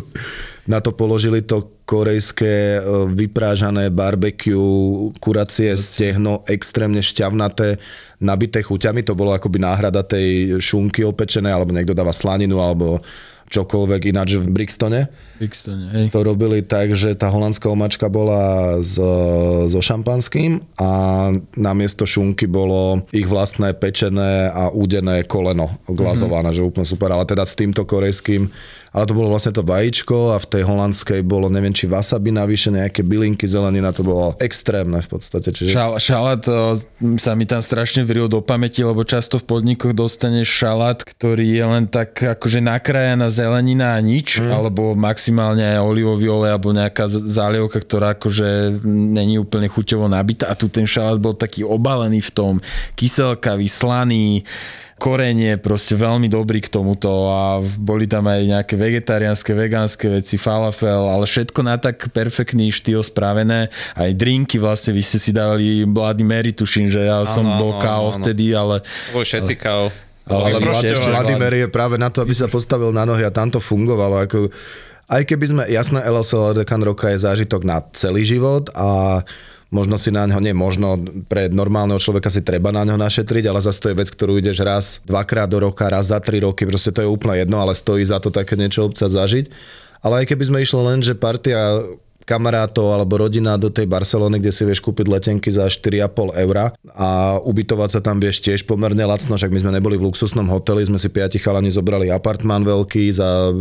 Na to položili to korejské e, vyprážané barbecue, kuracie stehno, extrémne šťavnaté, nabité chuťami. To bolo akoby náhrada tej šunky opečenej, alebo niekto dáva slaninu, alebo čokoľvek ináč v Brixtone. Brixtone, hej. To robili tak, že tá holandská omačka bola so, so šampanským a namiesto šunky bolo ich vlastné pečené a údené koleno glazované, mm-hmm. že úplne super. Ale teda s týmto korejským ale to bolo vlastne to vajíčko a v tej holandskej bolo, neviem, či wasabi navyše, nejaké bylinky, zelenina, to bolo extrémne v podstate. Čiže... Šal, šalát o, sa mi tam strašne vril do pamäti, lebo často v podnikoch dostaneš šalát, ktorý je len tak akože nakrájaná zelenina a nič, mm. alebo maximálne aj olivový olej alebo nejaká zálievka, ktorá akože není úplne chuťovo nabitá a tu ten šalát bol taký obalený v tom, kyselkavý, slaný, korenie, proste veľmi dobrý k tomuto a boli tam aj nejaké vegetariánske, vegánske veci, falafel, ale všetko na tak perfektný štýl spravené. Aj drinky vlastne, vy ste si dávali Bloody Mary, tuším, že ja som ano, bol KO vtedy, ale... Boli všetci KO. Ale, ale Vladimir je práve na to, aby sa postavil na nohy a tam to fungovalo. Ako, aj keby sme, jasné, LSL Dekan roka je zážitok na celý život a možno si na ňo, nie možno, pre normálneho človeka si treba na ňo našetriť, ale zase to je vec, ktorú ideš raz, dvakrát do roka, raz za tri roky, proste to je úplne jedno, ale stojí za to také niečo obca zažiť. Ale aj keby sme išli len, že partia kamarátov alebo rodina do tej Barcelony, kde si vieš kúpiť letenky za 4,5 eura a ubytovať sa tam vieš tiež pomerne lacno, však my sme neboli v luxusnom hoteli, sme si piati chalani zobrali apartmán veľký za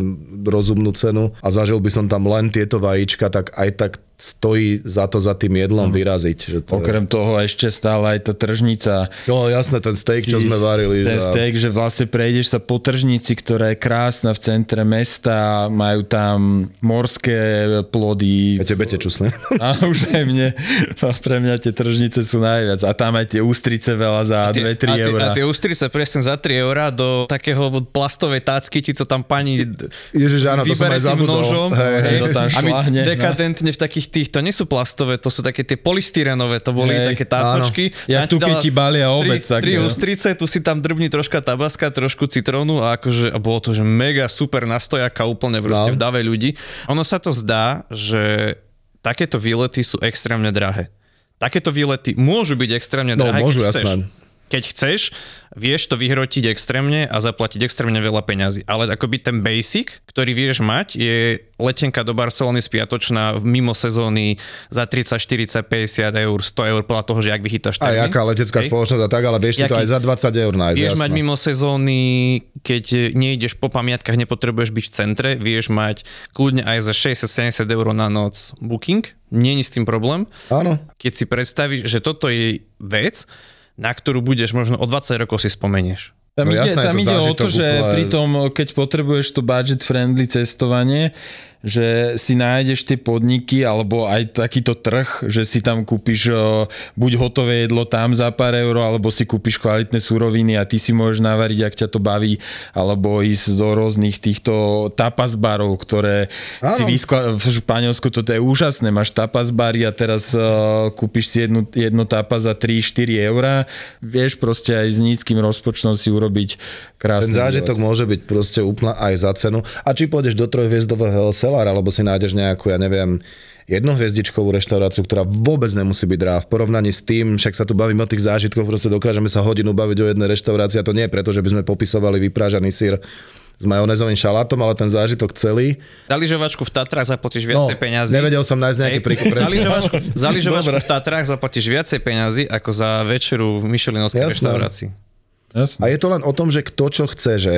rozumnú cenu a zažil by som tam len tieto vajíčka, tak aj tak stojí za to za tým jedlom mm. vyraziť. Že to Okrem je... toho ešte stále aj tá tržnica. No jasné, ten steak, čo sme varili. Ten a... steak, že vlastne prejdeš sa po tržnici, ktorá je krásna v centre mesta, majú tam morské plody. A tebe tie čusne. A už aj mne. Pre mňa tie tržnice sú najviac. A tam aj tie ústrice veľa za 2-3 eur. A tie ústrice presne za 3 eurá do takého plastovej tácky, ti to tam pani Ježiš, áno, to som aj zabudol. Nožom, hej, hej. To tam šláhne, a my dekadentne v takých tých, to nie sú plastové, to sú také tie polystyrenové, to boli Hej, také tácočky. Ja tu keď ti balia obed. Tri, tak, tri ústrice, tu si tam drbni troška tabaska, trošku citrónu a akože a bolo to, že mega super nastojaka úplne proste no. v dave ľudí. Ono sa to zdá, že takéto výlety sú extrémne drahé. Takéto výlety môžu byť extrémne no, drahé, môžu, keď jasné. Keď chceš, vieš to vyhrotiť extrémne a zaplatiť extrémne veľa peňazí. Ale akoby ten basic, ktorý vieš mať, je letenka do Barcelony spiatočná mimo sezóny za 30, 40, 50 eur, 100 eur podľa toho, že ak vychytáš termín. A jaká letecká Hej. spoločnosť a tak, ale vieš si to aj za 20 eur nájsť. Vieš jasno. mať mimo sezóny, keď nejdeš po pamiatkách, nepotrebuješ byť v centre, vieš mať kľudne aj za 60-70 eur na noc booking, je s tým problém. Áno. Keď si predstavíš, že toto je vec, na ktorú budeš možno o 20 rokov si spomenieš. Tam, no ide, jasné, tam ide o to, že pri tom, keď potrebuješ to budget-friendly cestovanie, že si nájdeš tie podniky alebo aj takýto trh, že si tam kúpiš buď hotové jedlo tam za pár eur, alebo si kúpiš kvalitné suroviny a ty si môžeš navariť, ak ťa to baví, alebo ísť do rôznych týchto tapas barov, ktoré Áno. si vyskla... v Španielsku toto je úžasné, máš tapas bary a teraz uh, kúpiš si jednu, jedno tapas za 3-4 eurá, vieš proste aj s nízkym rozpočtom si urobiť krásny Ten zážitok môže byť proste úplne aj za cenu. A či pôjdeš do trojhviezdového Cellar, alebo si nájdeš nejakú, ja neviem, jednohviezdičkovú reštauráciu, ktorá vôbec nemusí byť drahá. V porovnaní s tým, však sa tu bavíme o tých zážitkoch, proste dokážeme sa hodinu baviť o jednej reštaurácii a to nie je preto, že by sme popisovali vyprážaný sír s majonézovým šalátom, ale ten zážitok celý. Za lyžovačku v Tatrách zaplatíš viacej no, peňazí. Nevedel som nájsť nejaký príklad. Za lyžovačku, za lyžovačku v Tatrách zaplatíš viacej peňazí ako za večeru v Michelinovskej reštaurácii. Jasne. A je to len o tom, že kto čo chce, že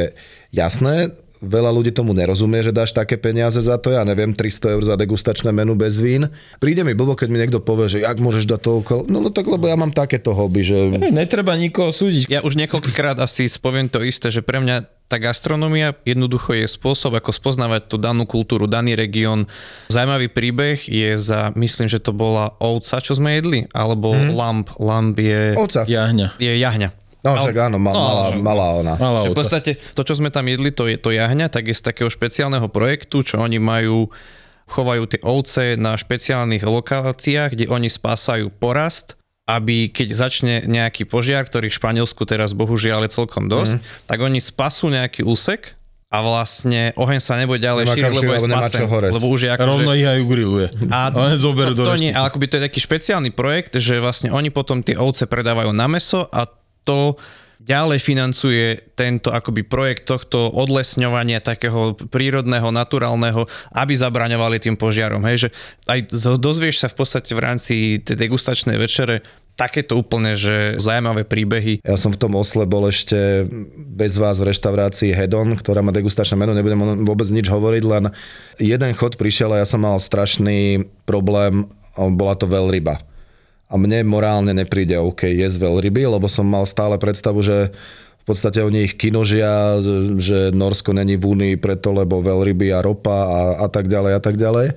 jasné, veľa ľudí tomu nerozumie, že dáš také peniaze za to, ja neviem, 300 eur za degustačné menu bez vín. Príde mi blbo, keď mi niekto povie, že jak môžeš dať toľko, no, no tak lebo ja mám takéto hobby, že... Hey, netreba nikoho súdiť. Ja už niekoľkokrát asi spoviem to isté, že pre mňa tá gastronomia jednoducho je spôsob, ako spoznávať tú danú kultúru, daný región. Zajímavý príbeh je za, myslím, že to bola ovca, čo sme jedli, alebo hmm. lamp. Lamp je... Ovca. Jahňa. Je jahňa No však áno, ma, No, malá, že- malá ona. Malá Že v podstate to, čo sme tam jedli, to, je, to jahňa, tak je z takého špeciálneho projektu, čo oni majú, chovajú tie ovce na špeciálnych lokáciách, kde oni spásajú porast, aby keď začne nejaký požiar, ktorý v Španielsku teraz bohužiaľ je celkom dosť, mm. tak oni spasú nejaký úsek a vlastne oheň sa nebude ďalej šíriť, lebo je šíriť, lebo už je ako, Rovno že... ich aj ugrilluje. A to, do to nie, ale akoby to je taký špeciálny projekt, že vlastne oni potom tie ovce predávajú na meso a to ďalej financuje tento akoby projekt tohto odlesňovania takého prírodného, naturálneho, aby zabraňovali tým požiarom. Hej, že aj dozvieš sa v podstate v rámci tej degustačnej večere takéto úplne, že zaujímavé príbehy. Ja som v tom osle bol ešte bez vás v reštaurácii Hedon, ktorá má degustačné meno, nebudem vôbec nič hovoriť, len jeden chod prišiel a ja som mal strašný problém, bola to veľryba. A mne morálne nepríde OK jesť veľryby, lebo som mal stále predstavu, že v podstate oni ich kinožia, že Norsko není v Únii preto, lebo veľryby a ropa a, a tak ďalej a tak ďalej.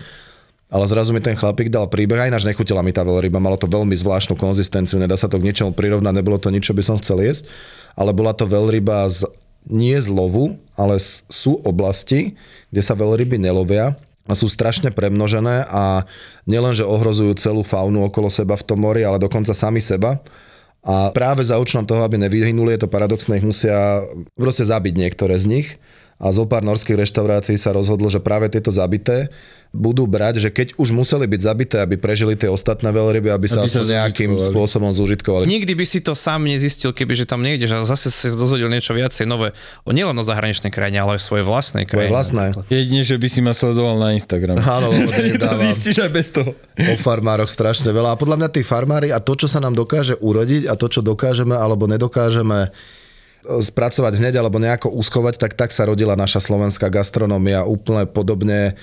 Ale zrazu mi ten chlapík dal príbeh, aj ináč nechutila mi tá veľryba, malo to veľmi zvláštnu konzistenciu, nedá sa to k ničomu prirovnať, nebolo to nič, čo by som chcel jesť, ale bola to veľryba z, nie z lovu, ale z, sú oblasti, kde sa veľryby nelovia a sú strašne premnožené a nielen, že ohrozujú celú faunu okolo seba v tom mori, ale dokonca sami seba. A práve za účelom toho, aby nevyhynuli, je to paradoxné, ich musia proste zabiť niektoré z nich. A zo pár norských reštaurácií sa rozhodlo, že práve tieto zabité budú brať, že keď už museli byť zabité, aby prežili tie ostatné veľryby, aby sa, Aby sa nejakým spôsobom zúžitkovali. Nikdy by si to sám nezistil, keby že tam nejdeš a zase si dozvedel niečo viacej nové. O nielen o zahraničnej krajine, ale aj o svojej vlastnej Tvoje krajine. vlastné. Jedine, že by si ma sledoval na Instagram. Áno, to zistíš aj bez toho. o farmároch strašne veľa. A podľa mňa tí farmári a to, čo sa nám dokáže urodiť a to, čo dokážeme alebo nedokážeme spracovať hneď alebo nejako uschovať, tak tak sa rodila naša slovenská gastronómia úplne podobne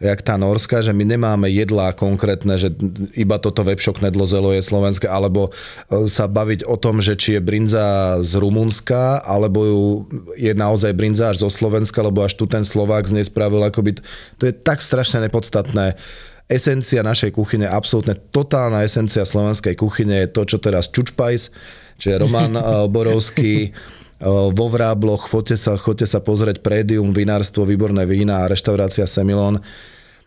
jak tá norská, že my nemáme jedlá konkrétne, že iba toto vepšo knedlo zelo je slovenské, alebo e, sa baviť o tom, že či je brinza z Rumunska, alebo ju je naozaj brinza až zo Slovenska, lebo až tu ten Slovák z nej spravil, akoby, to je tak strašne nepodstatné. Esencia našej kuchyne, absolútne totálna esencia slovenskej kuchyne je to, čo teraz Čučpajs, čiže Roman eh, Borovský, vo Vrábloch, choďte sa, choďte sa pozrieť Prédium, vinárstvo, výborné vína a reštaurácia Semilon.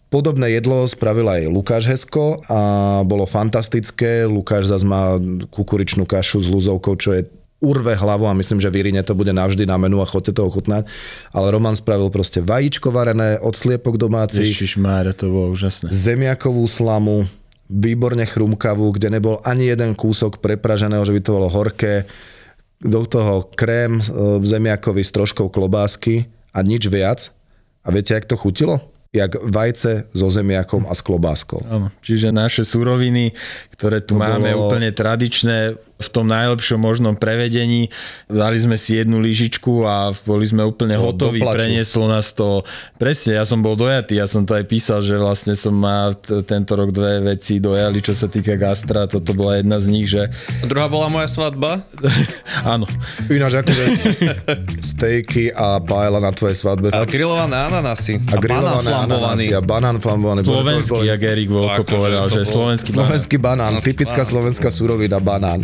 Podobné jedlo spravil aj Lukáš Hesko a bolo fantastické. Lukáš zase má kukuričnú kašu s luzovkou, čo je urve hlavu a myslím, že v Irine to bude navždy na menu a chodte to ochutnať. Ale Roman spravil proste vajíčko varené, od sliepok domácich, Ježiš Mária, to bolo úžasné. zemiakovú slamu, výborne chrumkavú, kde nebol ani jeden kúsok prepraženého, že by to bolo horké. Do toho krém e, zemiakový s troškou klobásky a nič viac. A viete, jak to chutilo? Jak vajce so zemiakom a s klobáskou. Áno, čiže naše suroviny, ktoré tu To máme bolo- úplne tradičné, v tom najlepšom možnom prevedení. Dali sme si jednu lyžičku a boli sme úplne Bolo hotoví. do plaču. Prenieslo nás to... Presne, ja som bol dojatý, ja som to aj písal, že vlastne som t- tento rok dve veci dojali, čo sa týka gastra. Toto bola jedna z nich, že A druhá bola moja svadba. áno. Ináč akože stejky a paella na tvojej svadbe. A grillované ananasy. a grillované banán flambovaný. ananasy a banán flambovaný. Slovenský, jak Erik Volko povedal, že slovenský banán. Slovenský banán, typická slovenská surovina banán.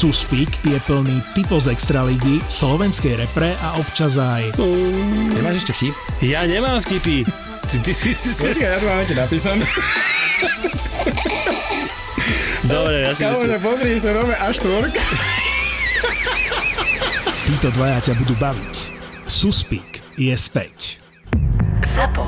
je plný typov z Extraligy, slovenskej repre a občas aj Nemáš ešte vtip? Ja nemám vtipy. Ty, ty, ty, ty, ty. ja to mám napísané. Dobre, ja si myslím. pozri, to nové až tvork. títo dvaja ťa budú baviť. Suspík je späť. ZAPO.